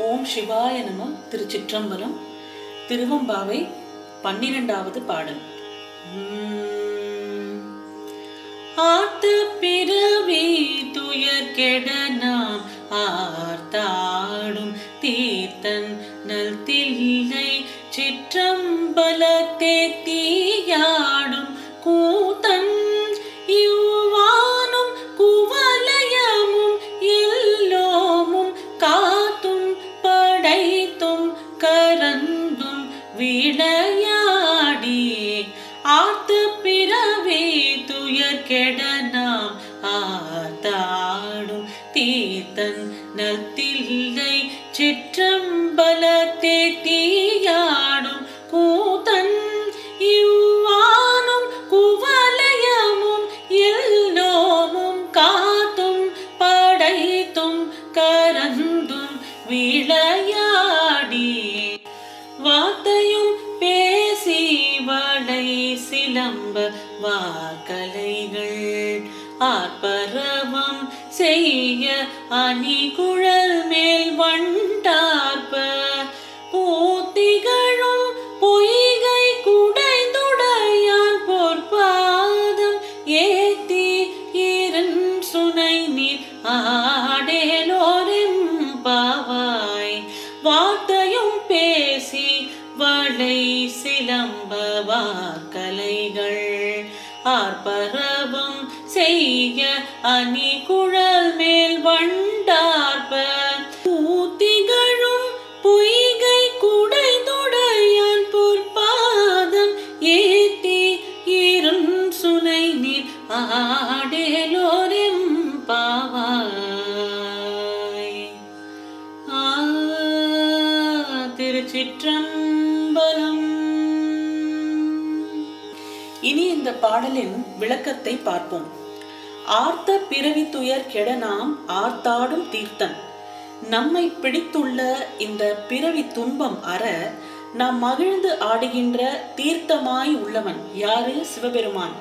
ஓம் சிவாய நம திருச்சிற்றம்பலம் திருவம்பாவை பன்னிரெண்டாவது பாடல் உம். ஆத்த பிறவி துயர் கெட நாம் ஆர்த்தாடும் தீர்த்தன் நல் தில்லை சிற்றம்பலத்தே தீயாடும் விளையாடி ஆத்த பிறவே துயர் கெட நாம் ஆத்தாடும் தீர்த்தன் நத்தில்லை சிலம்ப வாக்கலைகள் ஆர்ப்பரவம் செய்ய அணி குழல் மேல் வண்டார்ப்ப. பூத்திகளும் பொய்கை குடைந்துடையான் பொற்பாதம் ஏத்தி இருன் சுனை நீர் ஆடேலோரும் பாவாய். வார்த்தையும் பேசி வளை சிலம்ப வார்கலைகள் ஆர்ப்பரவும் செய்ய அணி குழல் மேல் வண்டார்ப்ப இனி இந்த பாடலின் விளக்கத்தை பார்ப்போம். ஆர்த்த பிறவி துயர் கெட நாம் ஆர்த்தாடும் தீர்த்தன் நம்மை பிடித்துள்ள இந்த பிறவி துன்பம் அற நாம் மகிழ்ந்து ஆடுகின்ற தீர்த்தமாய் உள்ளவன் யாரு? சிவபெருமான்.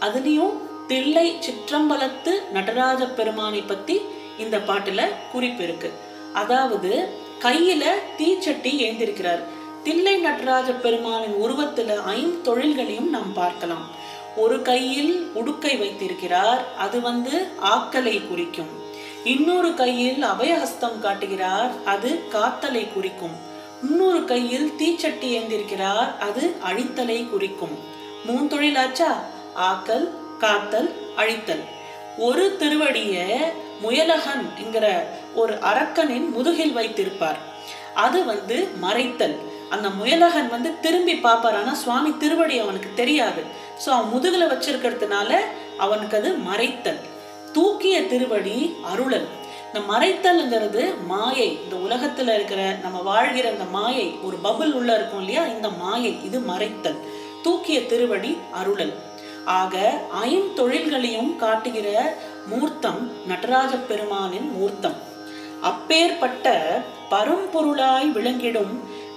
அதுலயும் தில்லை சிற்றம்பலத்து நடராஜ பெருமானை பத்தி இந்த பாட்டுல குறிப்பு இருக்கு. அதாவது கையில தீச்சட்டி ஏந்திருக்கிறார். தில்லை நடராஜ பெருமானின் உருவத்துல ஐந்தொழில்களையும் நாம் பார்க்கலாம். ஒரு கையில் உடுக்கை வைத்திருக்கிறார் அது வந்து ஆக்கலை குறிக்கும். இன்னொரு கையில் அபயஹஸ்தம் காட்டுகிறார் அது காத்தலை குறிக்கும். இன்னொரு கையில் தீச்சட்டி ஏந்திருக்கிறார் அது அழித்தலை குறிக்கும். மூந்தொழிலாச்சா ஆக்கல் காத்தல் அழித்தல். ஒரு திருவடிய முயலகன் என்கிற ஒரு அரக்கனின் முதுகில் வைத்திருப்பார். அது வந்து மறைத்தல். அந்த முயலகன் வந்து திரும்பி பார்ப்பார் ஆனால் சுவாமி திருவடி அவனுக்கு தெரியாது. ஸோ அவன் முதுகுல வச்சிருக்கிறதுனால அவனுக்கு அது மறைத்தல். தூக்கிய திருவடி அருளல். இந்த மறைத்தல்ங்கிறது மாயை. இந்த உலகத்துல இருக்கிற நம்ம வாழ்கிற அந்த மாயை ஒரு பபுள் உள்ள இருக்கும் இல்லையா? இந்த மாயை இது மறைத்தல். தூக்கிய திருவடி அருளல். ஆக ஐந்தொழில்களையும் காட்டுகிற மூர்த்தம் நடராஜ பெருமானின் மூர்த்தம். அப்பேற்பட்ட பரம்பொருளாய் விளங்கிடும்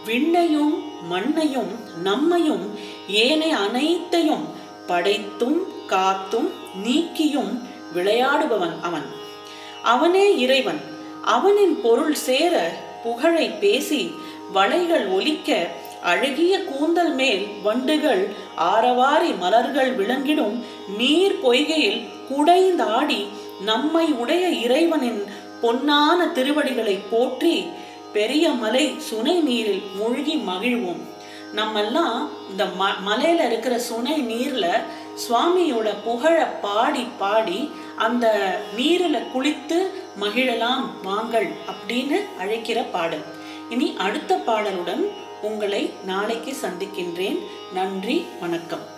விண்ணையும் மண்ணையும் நம்மையும் ஏனைய அனைத்தையும் படைத்தும் காத்தும் நீக்கியும் விளையாடுபவன் அவன். அவனே இறைவன். அவனின் பொருள் சேர புகழை பேசி வளைகள் ஒலிக்க அழகிய கூந்தல் மேல் வண்டுகள் ஆரவாரி மலர்கள் விளங்கிடும் நீர் பொய்கையில் குடைந்தாடி நம்மை உடைய இறைவனின் பொன்னான திருவடிகளை போற்றி பெரிய மலை சுனை நீரில் மூழ்கி மகிழ்வோம். நம்மெல்லாம் இந்த ம மலையில் இருக்கிற சுனை நீரில் சுவாமியோட புகழை பாடி பாடி அந்த நீரில் குளித்து மகிழலாம் வாங்கள் அப்படின்னு அழைக்கிற பாடல். இனி அடுத்த பாடலுடன் உங்களை நாளைக்கு சந்திக்கின்றேன். நன்றி வணக்கம்.